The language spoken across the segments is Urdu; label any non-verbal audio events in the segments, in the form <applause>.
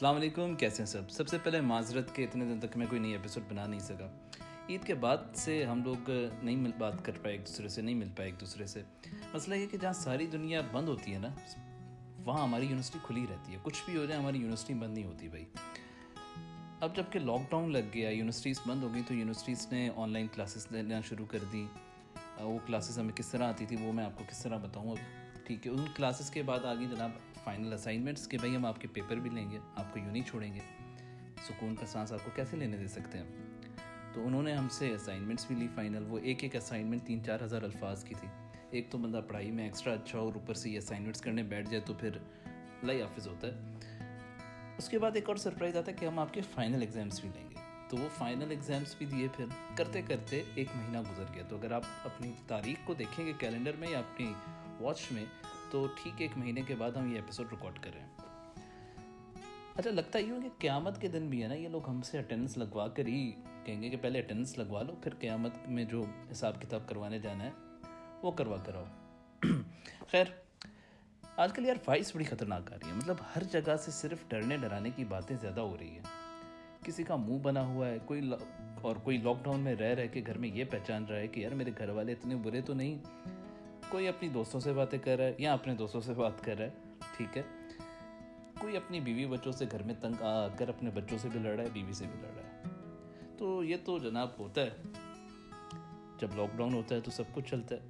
السلام علیکم، کیسے ہیں سب؟ سب سے پہلے معذرت کے اتنے دن تک میں کوئی نئی ایپیسوڈ بنا نہیں سکا۔ عید کے بعد سے ہم لوگ نہیں مل بات کر پائے، ایک دوسرے سے نہیں مل پائے، ایک دوسرے سے۔ مسئلہ یہ کہ جہاں ساری دنیا بند ہوتی ہے نا، وہاں ہماری یونیورسٹی کھلی رہتی ہے۔ کچھ بھی ہو جائے، ہماری یونیورسٹی بند نہیں ہوتی بھائی۔ اب جبکہ لاک ڈاؤن لگ گیا، یونیورسٹیز بند ہو گئی تو یونیورسٹیز نے آن لائن کلاسز لینا شروع کر دی۔ وہ کلاسز ہمیں کس طرح آتی تھی وہ میں آپ کو کس طرح بتاؤں اب۔ ٹھیک ہے، ان کلاسز کے بعد آگے جناب فائنل اسائنمنٹس کہ بھائی ہم آپ کے پیپر بھی لیں گے، آپ کو یوں نہیں چھوڑیں گے۔ سکون کا سانس آپ کو کیسے لینے دے سکتے ہیں؟ تو انہوں نے ہم سے اسائنمنٹس بھی لی فائنل وہ ایک ایک اسائنمنٹ تین چار ہزار الفاظ کی تھی۔ ایک تو بندہ پڑھائی میں ایکسٹرا اچھا اور اوپر سے یہ اسائنمنٹس کرنے بیٹھ جائے تو پھر لائی حافظ ہوتا ہے۔ اس کے بعد ایک اور سرپرائز آتا ہے کہ ہم آپ کے فائنل ایگزامس بھی لیں گے۔ تو وہ فائنل ایگزامس بھی دیے پھر کرتے کرتے ایک مہینہ گزر گیا۔ تو اگر آپ اپنی تاریخ کو دیکھیں گے کیلنڈر میں یا اپنی واچ میں تو ٹھیک ایک مہینے کے بعد ہم یہ ایپیسوڈ ریکارڈ کر رہے ہیں۔ اچھا لگتا ہی ہوں کہ قیامت کے دن بھی ہے نا، یہ لوگ ہم سے اٹینڈنس لگوا کر ہی کہیں گے کہ پہلے اٹینڈنس لگوا لو، پھر قیامت میں جو حساب کتاب کروانے جانا ہے، وہ کروا کراؤ <clears throat> خیر، آج کل یار وائس بڑی خطرناک آ رہی ہے۔ مطلب ہر جگہ سے صرف ڈرنے ڈرانے کی باتیں زیادہ ہو رہی ہیں۔ کسی کا منہ بنا ہوا ہے، کوئی اور کوئی لاک ڈاؤن میں رہ رہ کے گھر میں یہ پہچان رہا ہے کہ یار میرے گھر والے اتنے برے تو نہیں۔ کوئی اپنی دوستوں سے باتیں کر رہا ہے یا اپنے دوستوں سے بات کر رہا ہے، ٹھیک ہے؟ کوئی اپنی بیوی بچوں سے گھر میں تنگ، آ کر اپنے بچوں سے بھی لڑ رہا ہے، بیوی سے بھی لڑ رہا ہے۔ تو یہ تو جناب ہوتا ہے۔ جب لاک ڈاؤن ہوتا ہے تو سب کچھ چلتا ہے۔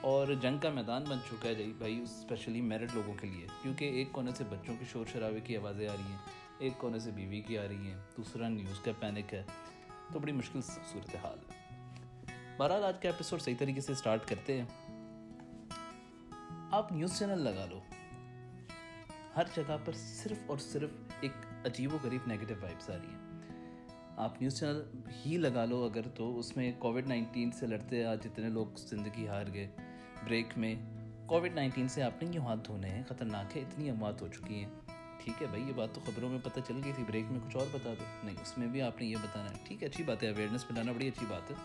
اور جنگ کا میدان بن چکا ہے جی بھائی اسپیشلی میرڈ لوگوں کے لیے۔ کیونکہ ایک کونے سے بچوں کی شور شرابے کی آوازیں آ رہی ہیں، ایک کونے سے بیوی کی آ رہی ہیں، دوسرا نیوز کا پینک ہے۔ تو بڑی مشکل صورت حال ہے۔ بہرحال آج کا ایپیسوڈ صحیح طریقے سے اسٹارٹ کرتے ہیں۔ آپ نیوز چینل لگا لو۔ ہر جگہ پر صرف اور صرف ایک عجیب و غریب نیگیٹو وائبس آ رہی ہیں۔ آپ نیوز چینل ہی لگا لو اگر تو اس میں کووڈ نائنٹین سے لڑتے آج جتنے لوگ زندگی ہار گئے۔ بریک میں کووڈ نائنٹین سے آپ نے یوں ہاتھ دھونے ہیں، خطرناک ہے، اتنی اموات ہو چکی ہیں۔ ٹھیک ہے بھائی، یہ بات تو خبروں میں پتہ چل گئی تھی بریک میں کچھ اور بتا دو۔ نہیں، اس میں بھی آپ نے یہ بتانا ہے۔ ٹھیک ہے، اچھی بات ہے اویئرنیس پھیلانا بڑی اچھی بات ہے۔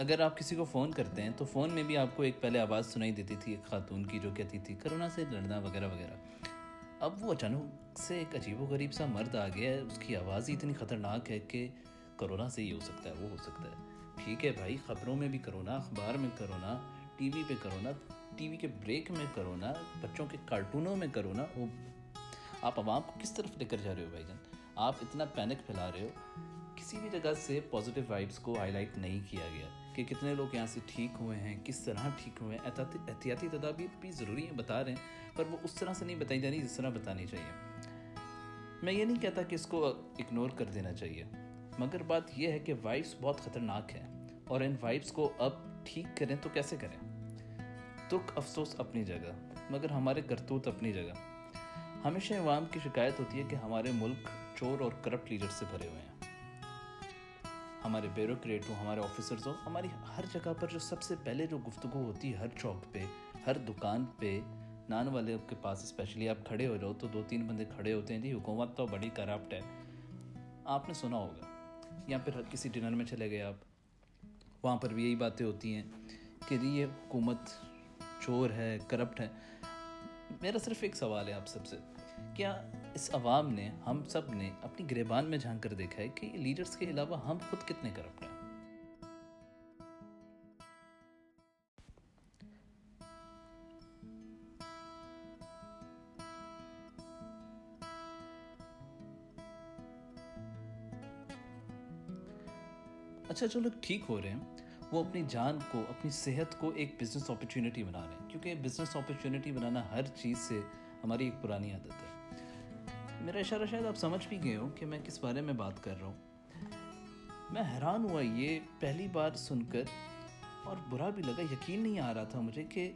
اگر آپ کسی کو فون کرتے ہیں تو فون میں بھی آپ کو ایک پہلے آواز سنائی دیتی تھی، ایک خاتون کی جو کہتی تھی، کرونا سے لڑنا وغیرہ وغیرہ۔ اب وہ اچانک سے ایک عجیب و غریب سا مرد آ گیا ہے، اس کی آواز ہی اتنی خطرناک ہے کہ کرونا سے ہی ہو سکتا ہے، وہ ہو سکتا ہے۔ ٹھیک ہے بھائی، خبروں میں بھی کرونا، اخبار میں کرونا، ٹی وی پہ کرونا، ٹی وی کے بریک میں کرونا، بچوں کے کارٹونوں میں کرونا۔ وہ آپ عوام کو کس طرف لے کر جا رہے ہو بھائی جان؟ آپ اتنا پینک پھیلا رہے ہو۔ کسی بھی جگہ سے پازیٹیو وائبس کو ہائی لائٹ نہیں کیا گیا کہ کتنے لوگ یہاں سے ٹھیک ہوئے ہیں، کس طرح ٹھیک ہوئے ہیں۔ احتیاطی تدابیر بھی ضروری ہیں، بتا رہے ہیں، پر وہ اس طرح سے نہیں بتائی جانی جس طرح بتانی چاہیے۔ میں یہ نہیں کہتا کہ اس کو اگنور کر دینا چاہیے، مگر بات یہ ہے کہ وائبس بہت خطرناک ہیں اور ان وائبس کو اب ٹھیک کریں تو کیسے کریں؟ دکھ افسوس اپنی جگہ، مگر ہمارے کرتوت اپنی جگہ۔ ہمیشہ عوام کی شکایت ہوتی ہے کہ ہمارے ملک چور اور کرپٹ لیڈر سے بھرے ہوئے ہیں۔ ہمارے بیوروکریٹ ہوں، ہمارے آفیسرز ہوں، ہماری ہر جگہ پر جو سب سے پہلے جو گفتگو ہوتی ہے، ہر چوک پہ، ہر دکان پہ، نان والے کے پاس اسپیشلی آپ کھڑے ہو جاؤ تو دو تین بندے کھڑے ہوتے ہیں جی حکومت تو بڑی کرپٹ ہے۔ آپ نے سنا ہوگا، یا پھر کسی ڈنر میں چلے گئے آپ، وہاں پر بھی یہی باتیں ہوتی ہیں کہ جی یہ حکومت چور ہے کرپٹ ہے۔ میرا صرف ایک سوال ہے آپ سب سے۔ کیا اس عوام نے، ہم سب نے اپنی گریبان میں جھانک کر دیکھا ہے کہ لیڈرز کے علاوہ ہم خود کتنے کرپٹ ہیں؟ اچھا جو لوگ ٹھیک ہو رہے ہیں، وہ اپنی جان کو، اپنی صحت کو ایک بزنس اپرچونیٹی بنا رہے ہیں۔ کیونکہ بزنس اپرچونیٹی بنانا ہر چیز سے ہماری ایک پرانی عادت ہے۔ میرا اشارہ شاید آپ سمجھ بھی گئے ہو کہ میں کس بارے میں بات کر رہا ہوں۔ میں حیران ہوا یہ پہلی بار سن کر، اور برا بھی لگا، یقین نہیں آ رہا تھا مجھے کہ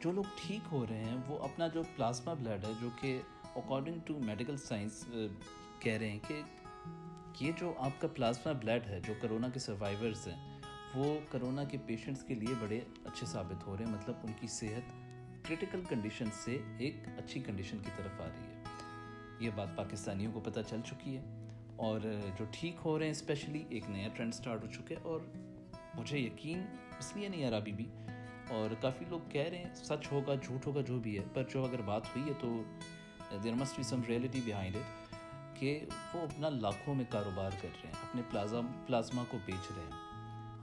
جو لوگ ٹھیک ہو رہے ہیں، وہ اپنا جو پلازما بلڈ ہے، جو کہ اکارڈنگ ٹو میڈیکل سائنس کہہ رہے ہیں کہ یہ جو آپ کا پلازما بلڈ ہے، جو کرونا کے سروائیورز ہیں، وہ کرونا کے پیشنٹس کے لیے بڑے اچھے ثابت ہو رہے ہیں۔ مطلب ان کی صحت کرٹیکل کنڈیشن سے ایک اچھی کنڈیشن کی طرف آ رہی ہے۔ یہ بات پاکستانیوں کو پتہ چل چکی ہے اور جو ٹھیک ہو رہے ہیں اسپیشلی ایک نیا ٹرینڈ سٹارٹ ہو چکے اور مجھے یقین اس لیے نہیں آ رہا ابھی بھی اور کافی لوگ کہہ رہے ہیں سچ ہوگا جھوٹ ہوگا جو بھی ہے پر جو اگر بات ہوئی ہے تو there must be some reality behind it کہ وہ اپنا لاکھوں میں کاروبار کر رہے ہیں، اپنے پلازا پلازما کو بیچ رہے ہیں۔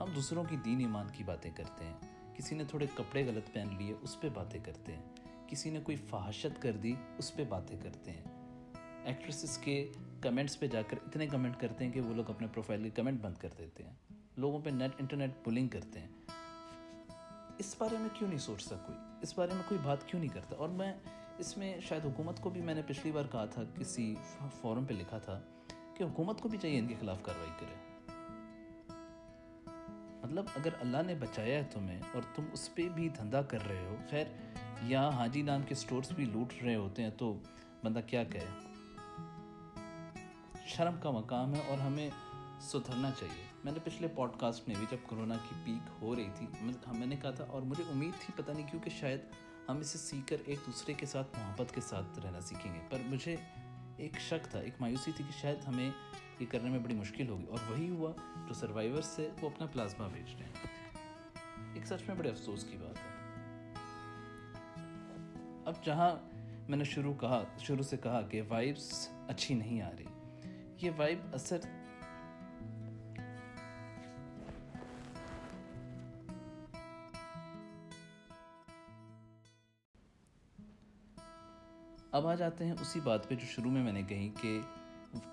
ہم دوسروں کی دین ایمان کی باتیں کرتے ہیں۔ کسی نے تھوڑے کپڑے غلط پہن لیے، اس پہ باتیں کرتے ہیں۔ کسی نے کوئی فحاشت کر دی، اس پہ باتیں کرتے ہیں۔ ایکٹریسز کے کمنٹس پہ جا کر اتنے کمنٹ کرتے ہیں کہ وہ لوگ اپنے پروفائل کے کمنٹ بند کر دیتے ہیں۔ لوگوں پہ نیٹ انٹرنیٹ بلنگ کرتے ہیں۔ اس بارے میں کیوں نہیں سوچتا کوئی؟ اس بارے میں کوئی بات کیوں نہیں کرتا؟ اور میں اس میں شاید حکومت کو بھی میں نے پچھلی بار کہا تھا، کسی فورم پہ لکھا تھا کہ حکومت کو بھی چاہیے ان کے خلاف کارروائی کرے۔ مطلب اگر اللہ نے بچایا ہے تمہیں اور تم اس پہ بھی دھندا کر رہے ہو، خیر، یہاں حاجی نام کے سٹورز بھی لوٹ رہے ہوتے ہیں تو بندہ کیا کہے؟ شرم کا مقام ہے اور ہمیں سدھرنا چاہیے۔ میں نے پچھلے پوڈ کاسٹ میں بھی جب کرونا کی پیک ہو رہی تھی، میں نے کہا تھا اور مجھے امید تھی، پتہ نہیں کیونکہ شاید ہم اسے سیکھ کر ایک دوسرے کے ساتھ، محبت کے ساتھ رہنا سیکھیں گے۔ پر مجھے ایک شک تھا، ایک مایوسی تھی کہ شاید ہمیں یہ کرنے میں بڑی مشکل ہوگی۔ اور وہی ہوا جو سروائیور سے وہ اپنا پلازما بیچ رہے ہیں۔ ایک سچ میں بڑے افسوس کی بات ہے۔ اب جہاں میں نے شروع کہا، شروع سے کہا کہ وائبس اچھی نہیں آ رہی۔ یہ وائب اثر اب آ جاتے ہیں اسی بات پہ جو شروع میں میں نے کہی کہ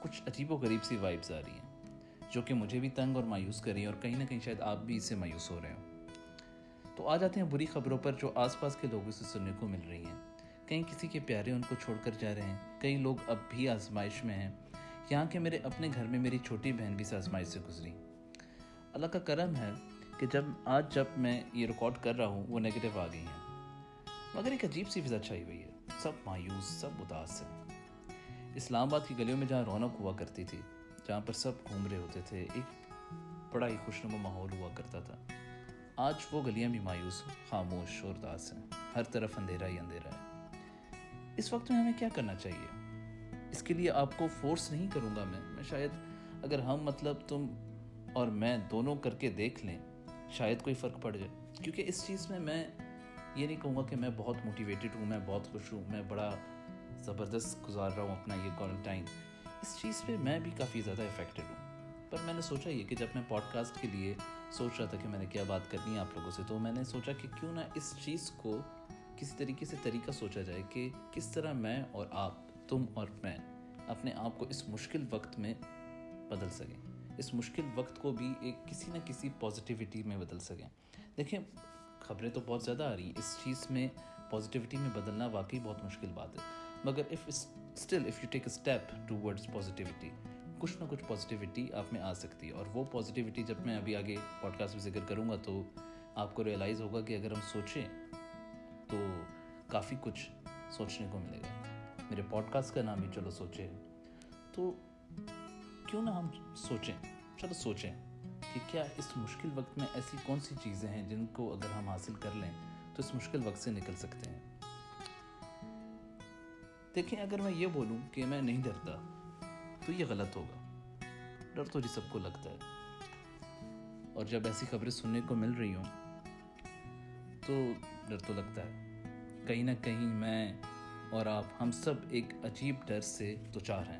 کچھ عجیب و غریب سی وائبز آ رہی ہیں، جو کہ مجھے بھی تنگ اور مایوس کر رہی ہیں اور کہیں نہ کہیں شاید آپ بھی اس سے مایوس ہو رہے ہوں۔ تو آ جاتے ہیں بری خبروں پر جو آس پاس کے لوگوں سے سننے کو مل رہی ہیں۔ کہیں کسی کے پیارے ان کو چھوڑ کر جا رہے ہیں، کئی لوگ اب بھی آزمائش میں ہیں۔ یہاں کے میرے اپنے گھر میں میری چھوٹی بہن بھی آزمائش سے گزری۔ اللہ کا کرم ہے کہ جب آج جب میں یہ ریکارڈ کر رہا ہوں وہ نگیٹو آ گئی ہیں۔ مگر ایک عجیب سی فضا چھائی ہوئی ہے۔ سب مایوس، سب اداس ہیں۔ اسلام آباد کی گلیوں میں جہاں رونق ہوا کرتی تھی، جہاں پر سب گھوم رہے ہوتے تھے، ایک بڑا ہی خوشنما ماحول ہوا کرتا تھا۔ آج وہ گلیاں بھی مایوس، خاموش اور اداس ہیں۔ ہر طرف اندھیرا ہی اندھیرا ہے۔ اس وقت میں ہمیں کیا کرنا چاہیے؟ اس کے لیے آپ کو فورس نہیں کروں گا میں۔ میں شاید اگر ہم مطلب تم اور میں دونوں کر کے دیکھ لیں، شاید کوئی فرق پڑ جائے۔ کیونکہ اس چیز میں میں یہ نہیں کہوں گا کہ میں بہت موٹیویٹڈ ہوں، میں بہت خوش ہوں، میں بڑا زبردست گزار رہا ہوں اپنا یہ کوارنٹائن اس چیز پہ میں بھی کافی زیادہ افیکٹڈ ہوں۔ پر میں نے سوچا یہ کہ جب میں پوڈ کاسٹ کے لیے سوچ رہا تھا کہ میں نے کیا بات کرنی ہے آپ لوگوں سے، تو میں نے سوچا کہ کیوں نہ اس چیز کو کسی طریقے سے طریقہ سوچا جائے کہ کس طرح میں اور آپ تم اور میں اپنے آپ کو اس مشکل وقت میں بدل سکیں۔ اس مشکل وقت کو بھی ایک کسی نہ کسی پازیٹیوٹی میں بدل سکیں۔ دیکھیں، خبریں تو بہت زیادہ آ رہی ہیں۔ اس چیز میں پازیٹیوٹی میں بدلنا واقعی بہت مشکل بات ہے۔ مگر if still if you take a step towards positivity کچھ نہ کچھ پازیٹیوٹی آپ میں آ سکتی ہے۔ اور وہ پازیٹیوٹی جب میں ابھی آگے پوڈ کاسٹ میں ذکر کروں گا تو آپ کو ریئلائز ہوگا کہ اگر ہم سوچیں تو کافی کچھ سوچنے کو ملے گا۔ میرے پوڈ کاسٹ کا نام ہی چلو سوچے تو کیوں نہ ہم سوچیں، چلو سوچیں کہ کیا اس مشکل وقت میں ایسی کون سی چیزیں ہیں جن کو اگر ہم حاصل کر لیں تو اس مشکل وقت سے نکل سکتے ہیں۔ دیکھیں، اگر میں یہ بولوں کہ میں نہیں ڈرتا تو یہ غلط ہوگا۔ ڈر تو جی سب کو لگتا ہے۔ اور جب ایسی خبریں سننے کو مل رہی ہوں تو ڈر تو لگتا ہے۔ کہیں نہ کہیں میں اور آپ ہم سب ایک عجیب ڈر سے دوچار ہیں۔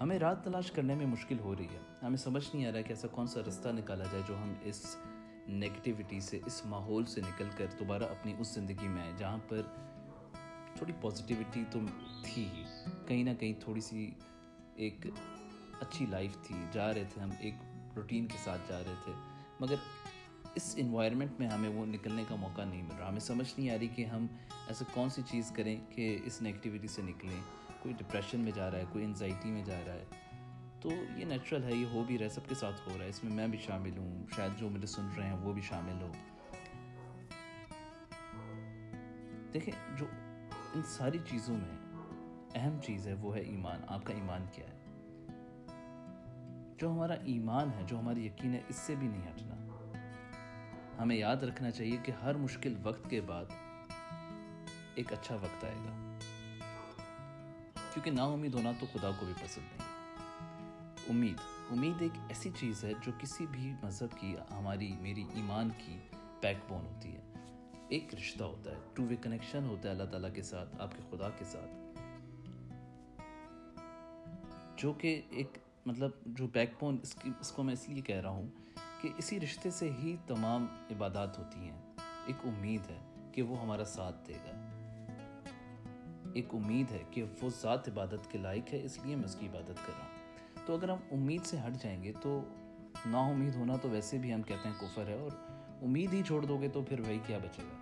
ہمیں رات تلاش کرنے میں مشکل ہو رہی ہے۔ ہمیں سمجھ نہیں آ رہا کہ ایسا کون سا رستہ نکالا جائے جو ہم اس نگیٹیوٹی سے، اس ماحول سے نکل کر دوبارہ اپنی اس زندگی میں آئے جہاں پر تھوڑی پازیٹیوٹی تو تھی ہی۔ کہیں نہ کہیں تھوڑی سی ایک اچھی لائف تھی۔ جا رہے تھے ہم، ایک روٹین کے ساتھ جا رہے تھے۔ مگر اس انوائرمنٹ میں ہمیں وہ نکلنے کا موقع نہیں مل رہا۔ ہمیں سمجھ نہیں آ رہی کہ ہم ایسا کون سی چیز کریں کہ اس نگیٹیوٹی سے نکلیں۔ کوئی ڈپریشن میں جا رہا ہے، کوئی انزائٹی میں جا رہا ہے۔ تو یہ نیچرل ہے، یہ ہو بھی رہا ہے، سب کے ساتھ ہو رہا ہے۔ اس میں میں بھی شامل ہوں۔ شاید جو مجھے سن رہے ہیں وہ بھی شامل ہو۔ دیکھیں، جو ان ساری چیزوں میں اہم چیز ہے، وہ ہے ایمان۔ آپ کا ایمان کیا ہے؟ جو ہمارا ایمان ہے، جو ہماری یقین ہے، اس سے بھی نہیں ہٹنا۔ ہمیں یاد رکھنا چاہیے کہ ہر مشکل وقت کے بعد ایک اچھا وقت آئے گا۔ کیونکہ نا امید ہونا تو خدا کو بھی پسند نہیں۔ امید۔ امید ایک ایسی چیز ہے جو کسی بھی مذہب کی، ہماری، میری ایمان کی بیک بون ہوتی ہے۔ ایک رشتہ ہوتا ہے ٹو وے کنیکشن ہوتا ہے اللہ تعالیٰ کے ساتھ، آپ کے خدا کے ساتھ۔ جو کہ ایک مطلب جو بیک بون اس کی، اس کو میں اس لیے کہہ رہا ہوں کہ اسی رشتے سے ہی تمام عبادات ہوتی ہیں۔ ایک امید ہے کہ وہ ہمارا ساتھ دے گا۔ ایک امید ہے کہ وہ ذات عبادت کے لائق ہے، اس لیے میں اس کی عبادت کر رہا ہوں۔ تو اگر ہم امید سے ہٹ جائیں گے تو نا امید ہونا تو ویسے بھی ہم کہتے ہیں کفر ہے اور امید ہی چھوڑ دو گے تو پھر وہی کیا بچے گا۔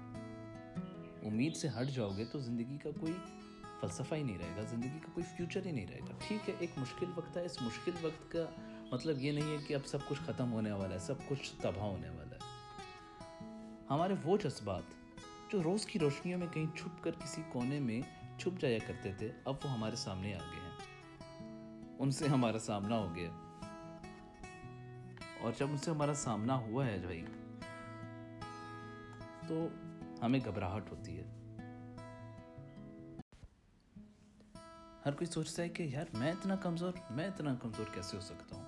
امید سے ہٹ جاؤ گے تو زندگی کا کوئی فلسفہ ہی نہیں رہے گا، زندگی کا کوئی فیوچر ہی نہیں رہے گا۔ ٹھیک ہے، ایک مشکل وقت ہے۔ اس مشکل وقت کا مطلب یہ نہیں ہے کہ اب سب کچھ ختم ہونے والا ہے، سب کچھ تباہ ہونے والا ہے۔ ہمارے وہ جذبات جو روز کی روشنیوں میں کہیں چھپ کر کسی کونے میں چھپ جایا کرتے تھے، اب وہ ہمارے سامنے آ گئے ہیں۔ ان سے ہمارا سامنا ہو گیا۔ اور جب ان سے ہمارا سامنا ہوا ہے بھائی تو ہمیں گھبراہٹ ہوتی ہے۔ ہر کوئی سوچتا ہے کہ یار میں اتنا کمزور، میں اتنا کمزور کیسے ہو سکتا ہوں؟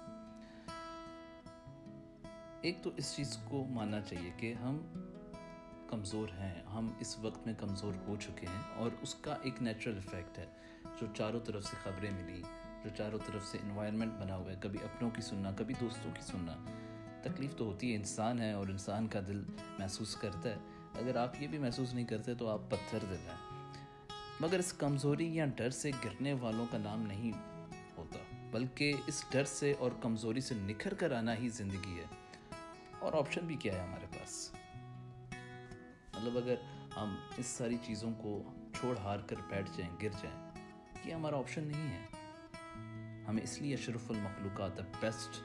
ایک تو اس چیز کو ماننا چاہیے کہ ہم کمزور ہیں، ہم اس وقت میں کمزور ہو چکے ہیں اور اس کا ایک نیچرل افیکٹ ہے۔ جو چاروں طرف سے خبریں ملی، جو چاروں طرف سے انوائرمنٹ بنا ہوا ہے، کبھی اپنوں کی سننا، کبھی دوستوں کی سننا۔ تکلیف تو ہوتی ہے، انسان ہے اور انسان کا دل محسوس کرتا ہے۔ اگر آپ یہ بھی محسوس نہیں کرتے تو آپ پتھر دل ہیں۔ مگر اس کمزوری یا ڈر سے گرنے والوں کا نام نہیں ہوتا، بلکہ اس ڈر سے اور کمزوری سے نکھر کر آنا ہی زندگی ہے۔ اور آپشن بھی کیا ہے ہمارے پاس؟ مطلب اگر ہم اس ساری چیزوں کو چھوڑ ہار کر بیٹھ جائیں، گر جائیں، یہ ہمارا آپشن نہیں ہے۔ ہمیں اس لیے اشرف المخلوقات بیسٹ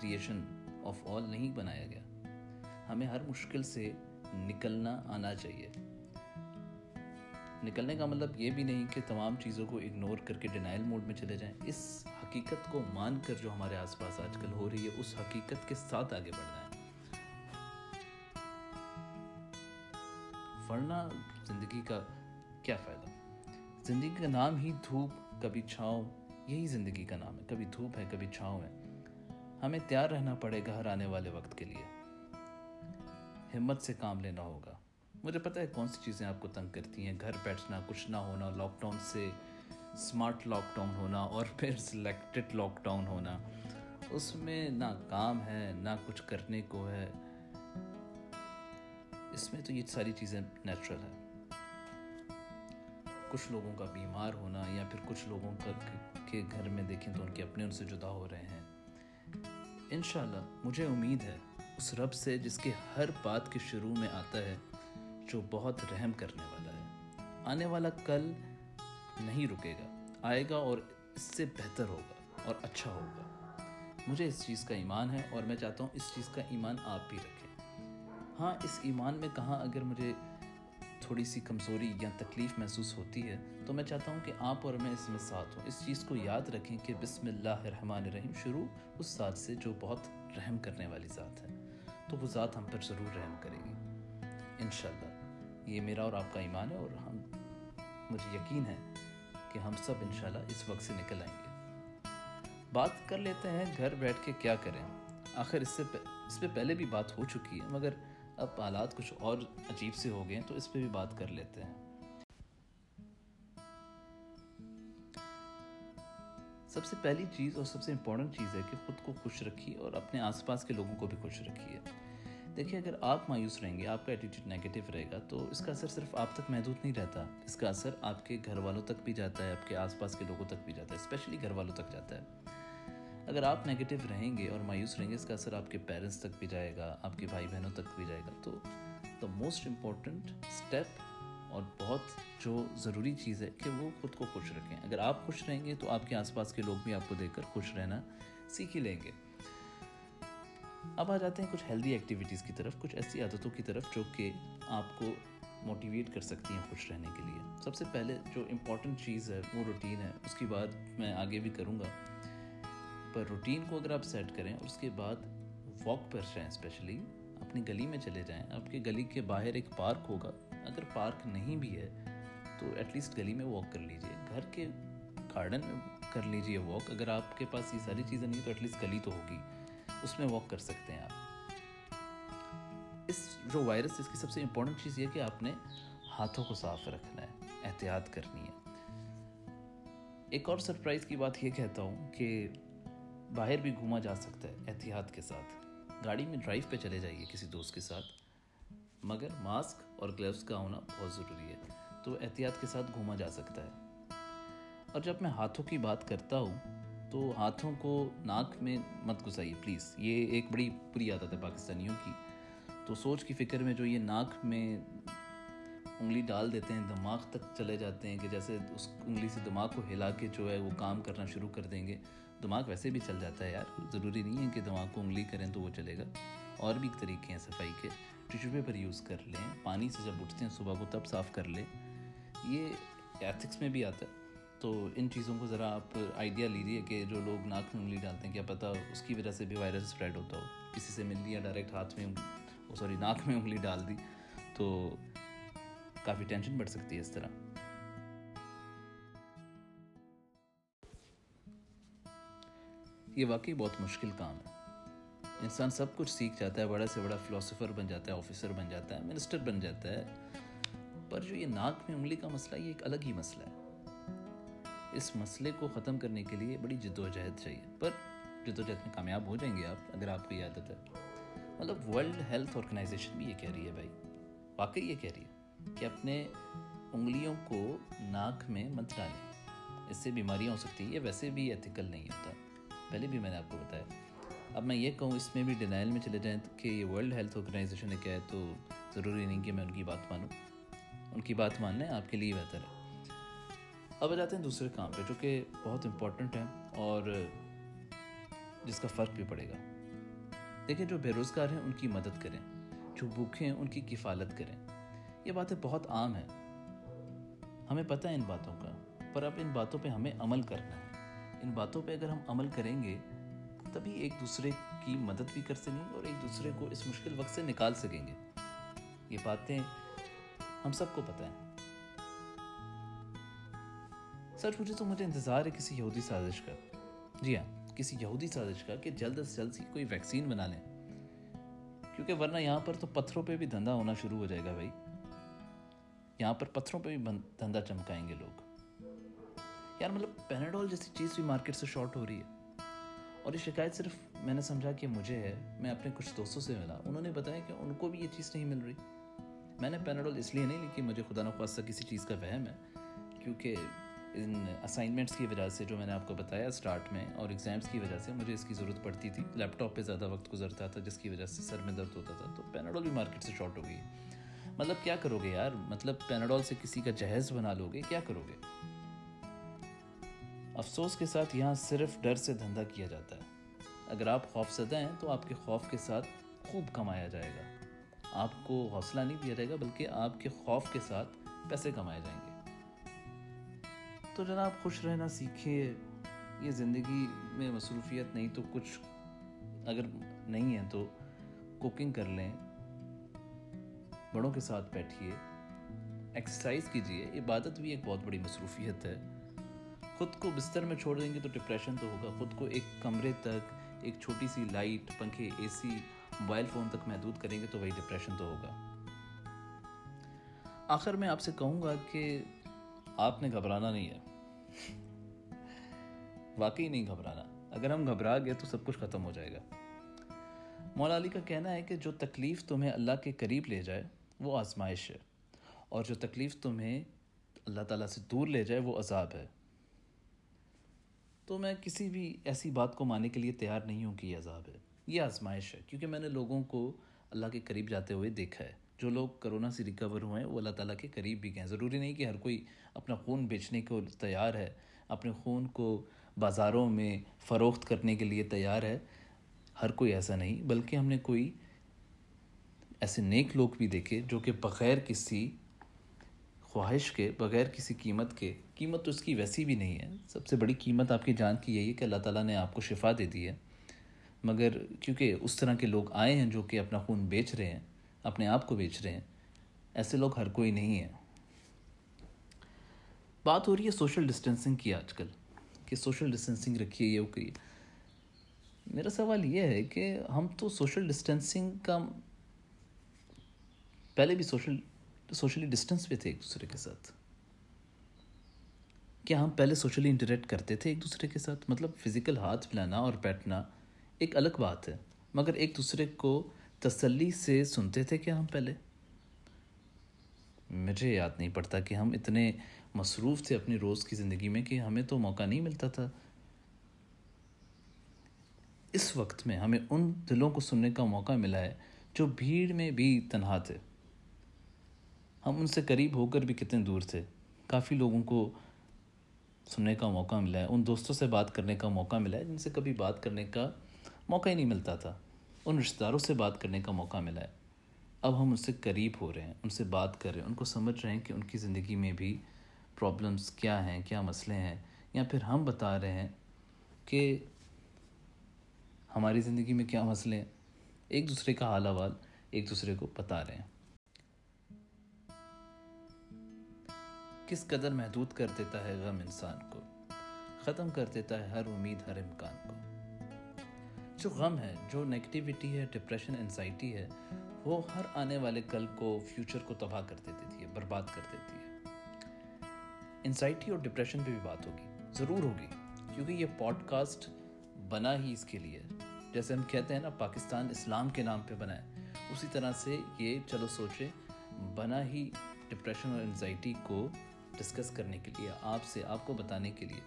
کریشن آف آل نہیں بنایا گیا۔ ہمیں ہر مشکل سے نکلنا آنا چاہیے۔ نکلنے کا مطلب یہ بھی نہیں کہ تمام چیزوں کو اگنور کر کے ڈینائل موڈ میں چلے جائیں۔ اس حقیقت کو مان کر جو ہمارے آس پاس آج کل ہو رہی ہے، اس حقیقت کے ساتھ آگے بڑھنا ہے پڑھنا زندگی کا کیا فائدہ؟ زندگی کا نام ہی دھوپ، کبھی چھاؤں، یہی زندگی کا نام ہے۔ کبھی دھوپ ہے، کبھی چھاؤں ہے۔ ہمیں تیار رہنا پڑے گا ہر آنے والے وقت کے لیے۔ ہمت سے کام لینا ہوگا۔ مجھے پتہ ہے کون سی چیزیں آپ کو تنگ کرتی ہیں، گھر بیٹھنا، کچھ نہ ہونا لاک ڈاؤن سے اسمارٹ لاک ڈاؤن ہونا اور پھر سلیکٹڈ لاک ڈاؤن ہونا۔ اس میں نہ کام ہے، نہ کچھ کرنے کو ہے۔ اس میں تو یہ ساری چیزیں نیچرل ہیں۔ کچھ لوگوں کا بیمار ہونا یا پھر کچھ لوگوں کا کے گھر میں دیکھیں تو ان کے اپنے ان سے جدا ہو رہے ہیں۔ انشاءاللہ مجھے امید ہے اس رب سے جس کے ہر بات کے شروع میں آتا ہے، جو بہت رحم کرنے والا ہے۔ آنے والا کل نہیں رکے گا، آئے گا اور اس سے بہتر ہوگا اور اچھا ہوگا۔ مجھے اس چیز کا ایمان ہے اور میں چاہتا ہوں اس چیز کا ایمان آپ بھی رکھیں۔ ہاں اس ایمان میں کہاں اگر مجھے تھوڑی سی کمزوری یا تکلیف محسوس ہوتی ہے، تو میں چاہتا ہوں کہ آپ اور میں اس میں ساتھ ہوں۔ اس چیز کو یاد رکھیں کہ بسم اللہ الرحمن الرحیم شروع اس ذات سے جو بہت رحم کرنے والی ذات ہے۔ تو وہ ذات ہم پر ضرور رحم کرے گی۔ انشاءاللہ، یہ میرا اور آپ کا ایمان ہے اور ہم، مجھے یقین ہے کہ ہم سب انشاءاللہ اس وقت سے نکل آئیں گے۔ بات کر لیتے ہیں، گھر بیٹھ کے کیا کریں۔ آخر اس سے اس پہ پہلے بھی بات ہو چکی ہے، مگر اب حالات کچھ اور عجیب سے ہو گئے ہیں، تو اس پہ بھی بات کر لیتے ہیں۔ سب سے پہلی چیز اور سب سے امپورٹنٹ چیز ہے کہ خود کو خوش رکھیے اور اپنے آس پاس کے لوگوں کو بھی خوش رکھیے۔ دیکھیے، اگر آپ مایوس رہیں گے، آپ کا ایٹیٹیوڈ نیگیٹو رہے گا، تو اس کا اثر صرف آپ تک محدود نہیں رہتا۔ اس کا اثر آپ کے گھر والوں تک بھی جاتا ہے، آپ کے آس پاس کے لوگوں تک بھی جاتا ہے اسپیشلی گھر والوں تک جاتا ہے۔ اگر آپ نیگیٹو رہیں گے اور مایوس رہیں گے، اس کا اثر آپ کے پیرنٹس تک بھی جائے گا، آپ کے بھائی بہنوں تک بھی جائے گا۔ تو دا موسٹ امپورٹنٹ اسٹیپ اور بہت جو ضروری چیز ہے کہ وہ خود کو خوش رکھیں۔ اگر آپ خوش رہیں گے تو آپ کے آس پاس کے لوگ بھی آپ کو دیکھ کر خوش رہنا سیکھ ہی لیں گے۔ اب آ جاتے ہیں کچھ ہیلدی ایکٹیویٹیز کی طرف، کچھ ایسی عادتوں کی طرف جو کہ آپ کو موٹیویٹ کر سکتی ہیں خوش رہنے کے لیے۔ سب سے پہلے جو امپورٹنٹ چیز ہے، وہ روٹین ہے۔ اس کی بات میں آگے بھی کروں گا۔ پر روٹین کو اگر آپ سیٹ کریں اور اس کے بعد واک پر جائیں اسپیشلی اپنی گلی میں چلے جائیں، آپ کی گلی کے باہر ایک پارک ہوگا۔ اگر پارک نہیں بھی ہے، تو ایٹ لیسٹ گلی میں واک کر لیجیے گھر کے گارڈن میں کر لیجیے واک اگر آپ کے پاس یہ ساری چیزیں نہیں تو ایٹ لیسٹ گلی تو ہوگی۔ اس میں واک کر سکتے ہیں آپ۔ اس جو وائرس اس کی سب سے امپورٹنٹ چیز یہ کہ آپ نے ہاتھوں کو صاف رکھنا ہے، احتیاط کرنی ہے۔ ایک اور سرپرائز کی بات یہ کہتا ہوں کہ باہر بھی گھوما جا سکتا ہے احتیاط کے ساتھ۔ گاڑی میں ڈرائیو پہ چلے جائیے کسی دوست کے ساتھ۔ مگر ماسک اور گلوز کا ہونا بہت ضروری ہے، تو احتیاط کے ساتھ گھوما جا سکتا ہے۔ اور جب میں ہاتھوں کی بات کرتا ہوں، تو ہاتھوں کو ناک میں مت گھسائیے، پلیز۔ یہ ایک بڑی بری عادت ہے پاکستانیوں کی۔ تو سوچ کی فکر میں جو یہ ناک میں انگلی ڈال دیتے ہیں، دماغ تک چلے جاتے ہیں کہ جیسے اس انگلی سے دماغ کو ہلا کے جو ہے وہ کام کرنا شروع کر دیں گے۔ دماغ ویسے بھی چل جاتا ہے یار، ضروری نہیں ہے کہ دماغ کو انگلی کریں تو وہ چلے گا۔ اور بھی ایک طریقے ہیں صفائی کے۔ ٹیشو پیپر یوز کر لیں، پانی سے جب اٹھتے ہیں صبح کو تب صاف کر لیں۔ یہ ایتھکس میں بھی آتا ہے۔ تو ان چیزوں کو ذرا آپ آئیڈیا لیجیے کہ جو لوگ ناک میں انگلی ڈالتے ہیں، کیا پتہ اس کی وجہ سے بھی وائرس اسپریڈ ہوتا ہو۔ کسی سے مل لیا ڈائریکٹ ہاتھ میں سوری oh, ناک میں انگلی ڈال دی۔ تو کافی ٹینشن بڑھ سکتی ہے اس طرح۔ یہ واقعی بہت مشکل کام ہے۔ انسان سب کچھ سیکھ جاتا ہے، بڑا سے بڑا فلاسفر بن جاتا ہے آفیسر بن جاتا ہے منسٹر بن جاتا ہے۔ پر جو یہ ناک میں انگلی کا مسئلہ یہ ایک الگ ہی مسئلہ ہے۔ اس مسئلے کو ختم کرنے کے لیے بڑی جد و جہد چاہیے۔ پر جد و جہد میں کامیاب ہو جائیں گے آپ، اگر آپ کی عادت ہے۔ مطلب ورلڈ ہیلتھ آرگنائزیشن بھی یہ کہہ رہی ہے بھائی۔ واقعی یہ کہہ رہی ہے کہ اپنے انگلیوں کو ناک میں مت ڈالیں۔ اس سے بیماریاں ہو سکتی ہیں، یہ ویسے بھی ایتھیکل نہیں ہوتا۔ پہلے بھی میں نے آپ کو بتایا۔ اب میں یہ کہوں، اس میں بھی ڈینائل میں چلے جائیں کہ یہ ورلڈ ہیلتھ آرگنائزیشن نے کہا ہے تو ضروری نہیں کہ میں ان کی بات مانوں۔ ان کی بات مان لیں آپ کے لیے بہتر ہے۔ اب آ جاتے ہیں دوسرے کام پہ، جو کہ بہت امپورٹنٹ ہے اور جس کا فرق بھی پڑے گا۔ دیکھیں، جو بے روزگار ہیں، ان کی مدد کریں۔ جو بھوکے ہیں، ان کی کفالت کریں۔ یہ باتیں بہت عام ہیں۔ ہمیں پتہ ہے ان باتوں کا، پر اب ان باتوں پہ ہمیں عمل کرنا ہے۔ ان باتوں پہ اگر ہم عمل کریں گے، تبھی ایک دوسرے کی مدد بھی کر سکیں گے اور ایک دوسرے کو اس مشکل وقت سے نکال سکیں گے۔ یہ باتیں ہم سب کو پتہ ہیں۔ سچ مجھے تو مجھے انتظار ہے کسی یہودی سازش کا۔ جی ہاں کسی یہودی سازش کا کہ جلد از جلد ہی کوئی ویکسین بنا لیں۔ کیونکہ ورنہ یہاں پر تو پتھروں پہ بھی دھندا ہونا شروع ہو جائے گا بھائی۔ یہاں پر پتھروں پہ بھی دھندا چمکائیں گے لوگ۔ یار مطلب پیناڈول جیسی چیز بھی مارکیٹ سے شارٹ ہو رہی ہے۔ اور یہ شکایت صرف میں نے سمجھا کہ مجھے ہے، میں اپنے کچھ دوستوں سے ملا۔ انہوں نے بتایا کہ ان کو بھی یہ چیز نہیں مل رہی۔ میں نے پیناڈول اس لیے نہیں لی کہ مجھے خدا نخواستہ کسی چیز کا وہم ہے، کیونکہ ان اسائنمنٹس کی وجہ سے جو میں نے آپ کو بتایا اسٹارٹ میں اور ایگزامس کی وجہ سے مجھے اس کی ضرورت پڑتی تھی۔ لیپ ٹاپ پہ زیادہ وقت گزرتا تھا، جس کی وجہ سے سر میں درد ہوتا تھا، تو پیناڈول بھی مارکیٹ سے شارٹ ہو گئی۔ مطلب کیا کرو گے یار؟ مطلب پیناڈول سے کسی کا جہیز بنا لو گے، کیا کرو گے؟ افسوس کے ساتھ یہاں صرف ڈر سے دھندا کیا جاتا ہے۔ اگر آپ خوف زدہ ہیں تو آپ کے خوف کے ساتھ خوب کمایا جائے گا۔ آپ کو حوصلہ نہیں دیا جائے گا، بلکہ آپ کے خوف کے ساتھ پیسے کمائے جائیں گے۔ تو جناب، خوش رہنا سیکھے یہ زندگی میں مصروفیت نہیں تو کچھ اگر نہیں ہے تو کوکنگ کر لیں۔ بڑوں کے ساتھ بیٹھیے۔ ایکسرسائز کیجیے۔ عبادت بھی ایک بہت بڑی مصروفیت ہے۔ خود کو بستر میں چھوڑ دیں گے تو ڈپریشن تو ہوگا۔ خود کو ایک کمرے تک، ایک چھوٹی سی لائٹ پنکھے اے سی موبائل فون تک محدود کریں گے تو وہی ڈپریشن تو ہوگا۔ آخر میں آپ سے کہوں گا کہ آپ نے گھبرانا نہیں ہے۔ واقعی نہیں گھبرانا۔ اگر ہم گھبرا گئے تو سب کچھ ختم ہو جائے گا۔ مولا علی کا کہنا ہے کہ جو تکلیف تمہیں اللہ کے قریب لے جائے، وہ آزمائش ہے۔ اور جو تکلیف تمہیں اللہ تعالیٰ سے دور لے جائے، وہ عذاب ہے۔ تو میں کسی بھی ایسی بات کو ماننے کے لیے تیار نہیں ہوں کہ یہ عذاب ہے۔ یہ آزمائش ہے، کیونکہ میں نے لوگوں کو اللہ کے قریب جاتے ہوئے دیکھا ہے۔ جو لوگ کرونا سے ریکور ہوئے ہیں، وہ اللہ تعالیٰ کے قریب بھی گئے ہیں۔ ضروری نہیں کہ ہر کوئی اپنا خون بیچنے کو تیار ہے، اپنے خون کو بازاروں میں فروخت کرنے کے لیے تیار ہے۔ ہر کوئی ایسا نہیں، بلکہ ہم نے کوئی ایسے نیک لوگ بھی دیکھے جو کہ بغیر کسی خواہش کے، بغیر کسی قیمت کے قیمت تو اس کی ویسی بھی نہیں ہے۔ سب سے بڑی قیمت آپ کی جان کی یہی ہے کہ اللہ تعالیٰ نے آپ کو شفا دے دی ہے۔ مگر کیونکہ اس طرح کے لوگ آئے ہیں جو کہ اپنا خون بیچ رہے ہیں، اپنے آپ کو بیچ رہے ہیں، ایسے لوگ ہر کوئی نہیں ہے۔ بات ہو رہی ہے سوشل ڈسٹینسنگ کی آج کل، کہ سوشل ڈسٹینسنگ رکھیے یہ کریے۔ میرا سوال یہ ہے کہ ہم تو سوشل ڈسٹینسنگ کا پہلے بھی سوشل، سوشلی ڈسٹینس پہ تھے ایک دوسرے کے ساتھ۔ کیا ہم پہلے سوشلی انٹریکٹ کرتے تھے، ایک دوسرے کے ساتھ مطلب فزیکل ہاتھ ملانا اور بیٹھنا ایک الگ بات ہے۔ مگر ایک دوسرے کو تسلی سے سنتے تھے کیا ہم پہلے؟ مجھے یاد نہیں پڑتا کہ ہم اتنے مصروف تھے اپنی روز کی زندگی میں کہ ہمیں تو موقع نہیں ملتا تھا۔ اس وقت میں ہمیں ان دلوں کو سننے کا موقع ملا ہے جو بھیڑ میں بھی تنہا تھے۔ ہم ان سے قریب ہو کر بھی کتنے دور تھے۔ کافی لوگوں کو سننے کا موقع ملا ہے، ان دوستوں سے بات کرنے کا موقع ملا ہے، جن سے کبھی بات کرنے کا موقع ہی نہیں ملتا تھا۔ ان رشتہ داروں سے بات کرنے کا موقع ملا ہے۔ اب ہم ان سے قریب ہو رہے ہیں، ان سے بات کر رہے ہیں، ان کو سمجھ رہے ہیں کہ ان کی زندگی میں بھی پرابلمس کیا ہیں، کیا مسئلے ہیں۔ یا پھر ہم بتا رہے ہیں کہ ہماری زندگی میں کیا مسئلے ہیں۔ ایک دوسرے کا حال حوال ایک دوسرے کو بتا رہے ہیں۔ کس قدر محدود کر دیتا ہے غم انسان کو؟ ختم کر دیتا ہے ہر امید، ہر امکان کو۔ جو غم ہے، جو نیگٹیوٹی ہے ڈپریشن انزائٹی ہے، وہ ہر آنے والے کل کو فیوچر کو تباہ کر دیتی ہے برباد کر دیتی ہے۔ انزائٹی اور ڈپریشن پہ بھی بات ہوگی، ضرور ہوگی، کیونکہ یہ پوڈ کاسٹ بنا ہی اس کے لیے۔ جیسے ہم کہتے ہیں نا، پاکستان اسلام کے نام پہ بنا ہے۔ اسی طرح سے یہ، چلو سوچے بنا ہی ڈپریشن اور انزائٹی کو ڈسکس کرنے کے لیے، آپ سے، آپ کو بتانے کے لیے۔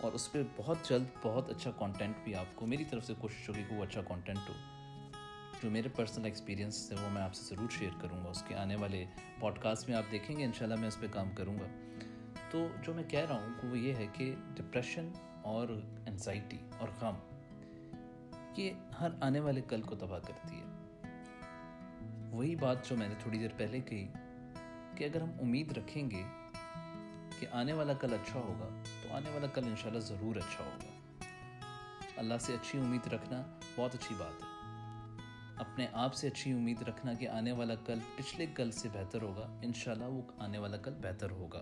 اور اس پہ بہت جلد بہت اچھا کانٹینٹ بھی آپ کو، میری طرف سے کوشش ہوگی کہ وہ اچھا کانٹینٹ ہو۔ جو میرے پرسنل ایکسپیرینس ہے وہ میں آپ سے ضرور شیئر کروں گا۔ اس کے آنے والے پوڈ کاسٹ میں آپ دیکھیں گے، انشاءاللہ میں اس پہ کام کروں گا۔ تو جو میں کہہ رہا ہوں کہ وہ یہ ہے کہ ڈپریشن اور انزائٹی اور غم، یہ ہر آنے والے کل کو تباہ کرتی ہے۔ وہی بات جو میں نے تھوڑی دیر پہلے کہی۔ کہ اگر ہم امید رکھیں گے کہ آنے والا کل اچھا ہوگا، تو آنے والا کل انشاءاللہ ضرور اچھا ہوگا۔ اللہ سے اچھی امید رکھنا بہت اچھی بات ہے۔ اپنے آپ سے اچھی امید رکھنا کہ آنے والا کل پچھلے کل سے بہتر ہوگا، انشاءاللہ وہ آنے والا کل بہتر ہوگا۔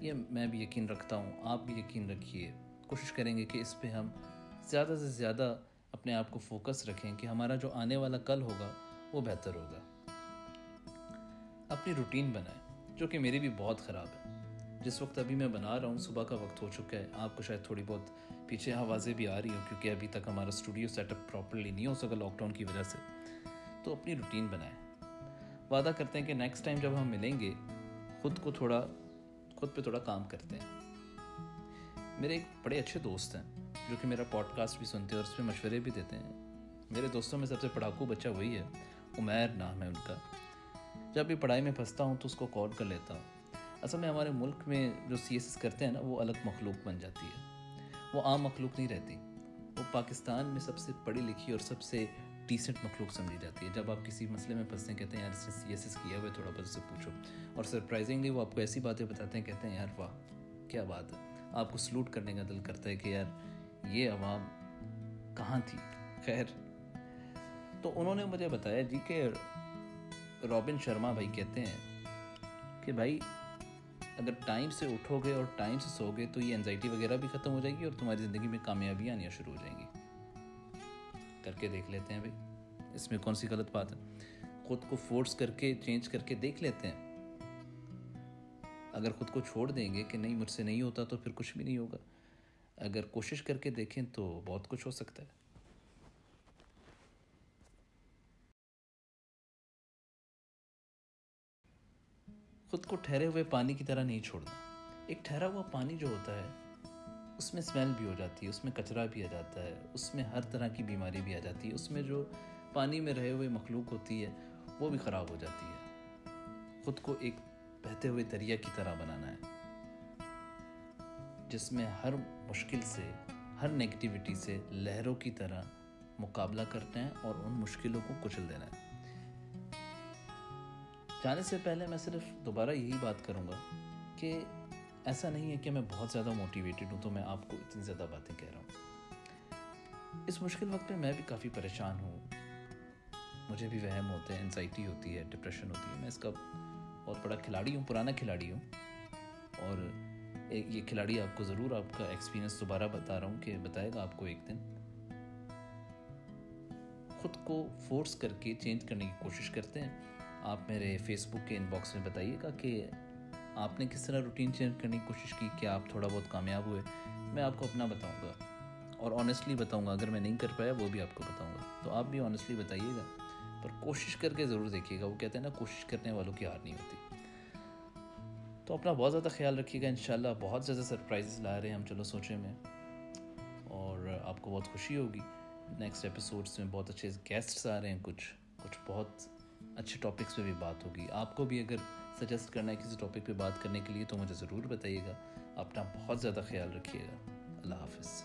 یہ میں بھی یقین رکھتا ہوں، آپ بھی یقین رکھیے۔ کوشش کریں گے کہ اس پہ ہم زیادہ سے زیادہ اپنے آپ کو فوکس رکھیں کہ ہمارا جو آنے والا کل ہوگا وہ بہتر ہوگا۔ اپنی روٹین بنائیں، جو کہ میری بھی بہت خراب ہے۔ جس وقت ابھی میں بنا رہا ہوں، صبح کا وقت ہو چکا ہے۔ آپ کو شاید تھوڑی بہت پیچھے آوازیں بھی آ رہی ہوں، کیونکہ ابھی تک ہمارا اسٹوڈیو سیٹ اپ پراپرلی نہیں ہو سکا لاک ڈاؤن کی وجہ سے۔ تو اپنی روٹین بنائیں۔ وعدہ کرتے ہیں کہ نیکسٹ ٹائم جب ہم ملیں گے، خود کو تھوڑا، خود پہ تھوڑا کام کرتے ہیں۔ میرے ایک بڑے اچھے دوست ہیں، جو کہ میرا پوڈ کاسٹ بھی سنتے ہیں اور اس پہ مشورے بھی دیتے ہیں۔ میرے دوستوں میں سب سے پڑھاکو بچہ وہی ہے، عمیر نام ہے ان کا۔ جب بھی پڑھائی میں پھنستا ہوں تو اس کو کال کر لیتا ہوں۔ اصل میں ہمارے ملک میں جو سی ایس ایس کرتے ہیں نا، وہ الگ مخلوق بن جاتی ہے۔ وہ عام مخلوق نہیں رہتی۔ وہ پاکستان میں سب سے پڑھی لکھی اور سب سے ڈیسنٹ مخلوق سمجھی جاتی ہے۔ جب آپ کسی مسئلے میں پھنستے ہیں، کہتے ہیں، یار، اس نے سی ایس ایس کیا ہوئے تھوڑا بہت سے پوچھو۔ اور سرپرائزنگلی وہ آپ کو ایسی باتیں بتاتے ہیں، کہتے ہیں، یار، واہ، کیا بات ہے۔ آپ کو سلوٹ کرنے کا دل کرتا ہے کہ، یار، یہ عوام کہاں تھی؟ خیر۔ تو انہوں نے مجھے بتایا جی کہ رابن شرما بھائی کہتے ہیں کہ بھائی، اگر ٹائم سے اٹھو گے اور ٹائم سے سو گے تو یہ انزائٹی وغیرہ بھی ختم ہو جائے گی اور تمہاری زندگی میں کامیابیاں آنی شروع ہو جائیں گی۔ کر کے دیکھ لیتے ہیں بھائی۔ اس میں کون سی غلط بات ہے؟ خود کو فورس کر کے چینج کر کے دیکھ لیتے ہیں۔ اگر خود کو چھوڑ دیں گے کہ نہیں، مجھ سے نہیں ہوتا تو پھر کچھ بھی نہیں ہوگا۔ اگر کوشش کر کے دیکھیں تو بہت کچھ ہو سکتا ہے۔ خود کو ٹھہرے ہوئے پانی کی طرح نہیں چھوڑنا۔ ایک ٹھہرا ہوا پانی جو ہوتا ہے، اس میں اسمیل بھی ہو جاتی ہے، اس میں کچرا بھی آ جاتا ہے، اس میں ہر طرح کی بیماری بھی آ جاتی ہے، اس میں جو پانی میں رہے ہوئے مخلوق ہوتی ہے، وہ بھی خراب ہو جاتی ہے۔ خود کو ایک بہتے ہوئے دریا کی طرح بنانا ہے، جس میں ہر مشکل سے، ہر نگیٹیوٹی سے لہروں کی طرح مقابلہ کرنا ہے اور ان مشکلوں کو کچل دینا ہے۔ جانے سے پہلے میں صرف دوبارہ یہی بات کروں گا کہ ایسا نہیں ہے کہ میں بہت زیادہ موٹیویٹیڈ ہوں تو میں آپ کو اتنی زیادہ باتیں کہہ رہا ہوں۔ اس مشکل وقت میں میں بھی کافی پریشان ہوں۔ مجھے بھی وہم ہوتے ہیں انزائٹی ہوتی ہے ڈپریشن ہوتی ہے۔ میں اس کا بہت بڑا کھلاڑی ہوں، پرانا کھلاڑی ہوں۔ اور یہ کھلاڑی آپ کو ضرور آپ کا ایکسپیرینس دوبارہ بتا رہا ہوں کہ بتائے گا آپ کو ایک دن۔ خود کو فورس کر کے چینج کرنے کی کوشش کرتے ہیں۔ آپ میرے فیس بک کے ان باکس میں بتائیے گا کہ آپ نے کس طرح روٹین چینج کرنے کی کوشش کی کہ آپ تھوڑا بہت کامیاب ہوئے؟ میں آپ کو اپنا بتاؤں گا اور آنیسٹلی بتاؤں گا، اگر میں نہیں کر پایا وہ بھی آپ کو بتاؤں گا۔ تو آپ بھی آنیسٹلی بتائیے گا، پر کوشش کر کے ضرور دیکھیے گا۔ وہ کہتے ہیں نا، کوشش کرنے والوں کی ہار نہیں ہوتی۔ تو اپنا بہت زیادہ خیال رکھیے گا، انشاءاللہ بہت زیادہ سرپرائزز لا رہے ہیں ہم، چلو سوچے میں۔ اور آپ کو بہت خوشی ہوگی۔ نیکسٹ ایپیسوڈس میں بہت اچھے گیسٹس آ رہے ہیں، کچھ کچھ بہت اچھے ٹاپکس پہ بھی بات ہوگی۔ آپ کو بھی اگر سجیسٹ کرنا ہے کسی ٹاپک پہ بات کرنے کے لیے تو مجھے ضرور بتائیے گا۔ اپنا بہت زیادہ خیال رکھیے گا۔ اللہ حافظ۔